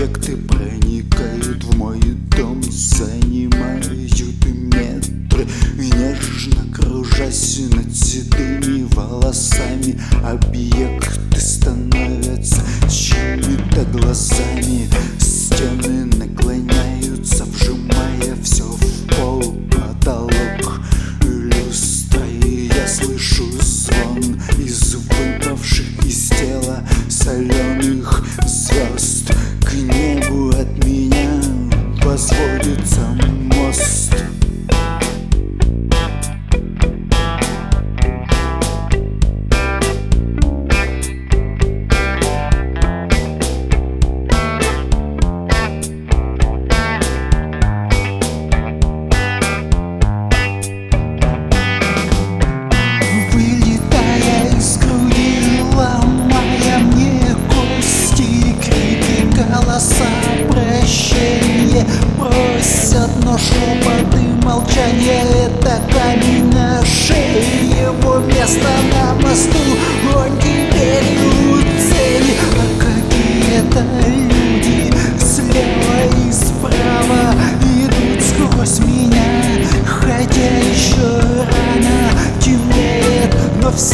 объекты проникают в мой дом, занимают метры, нежно кружась над седыми волосами. Объекты становятся чьими-то глазами.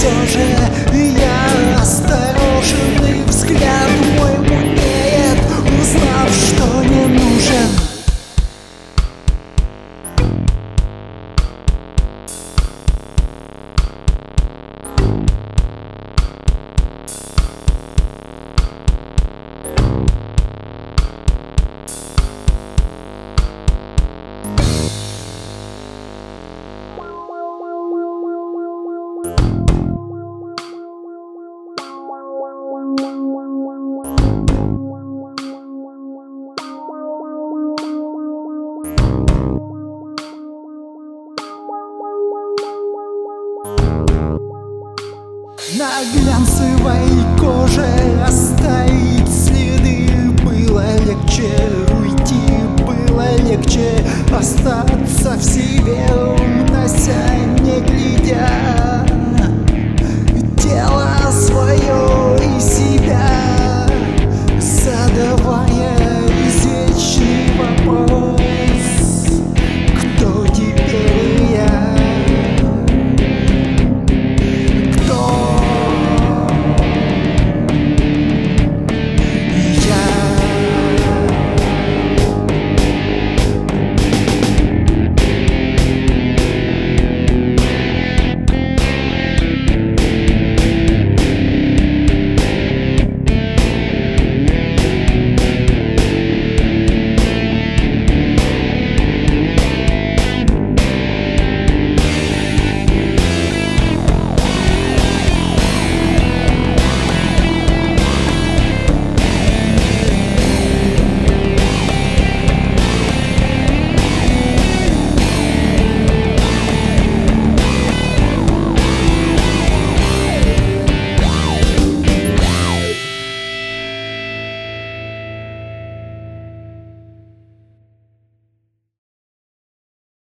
soldier На глянцевой коже оставить.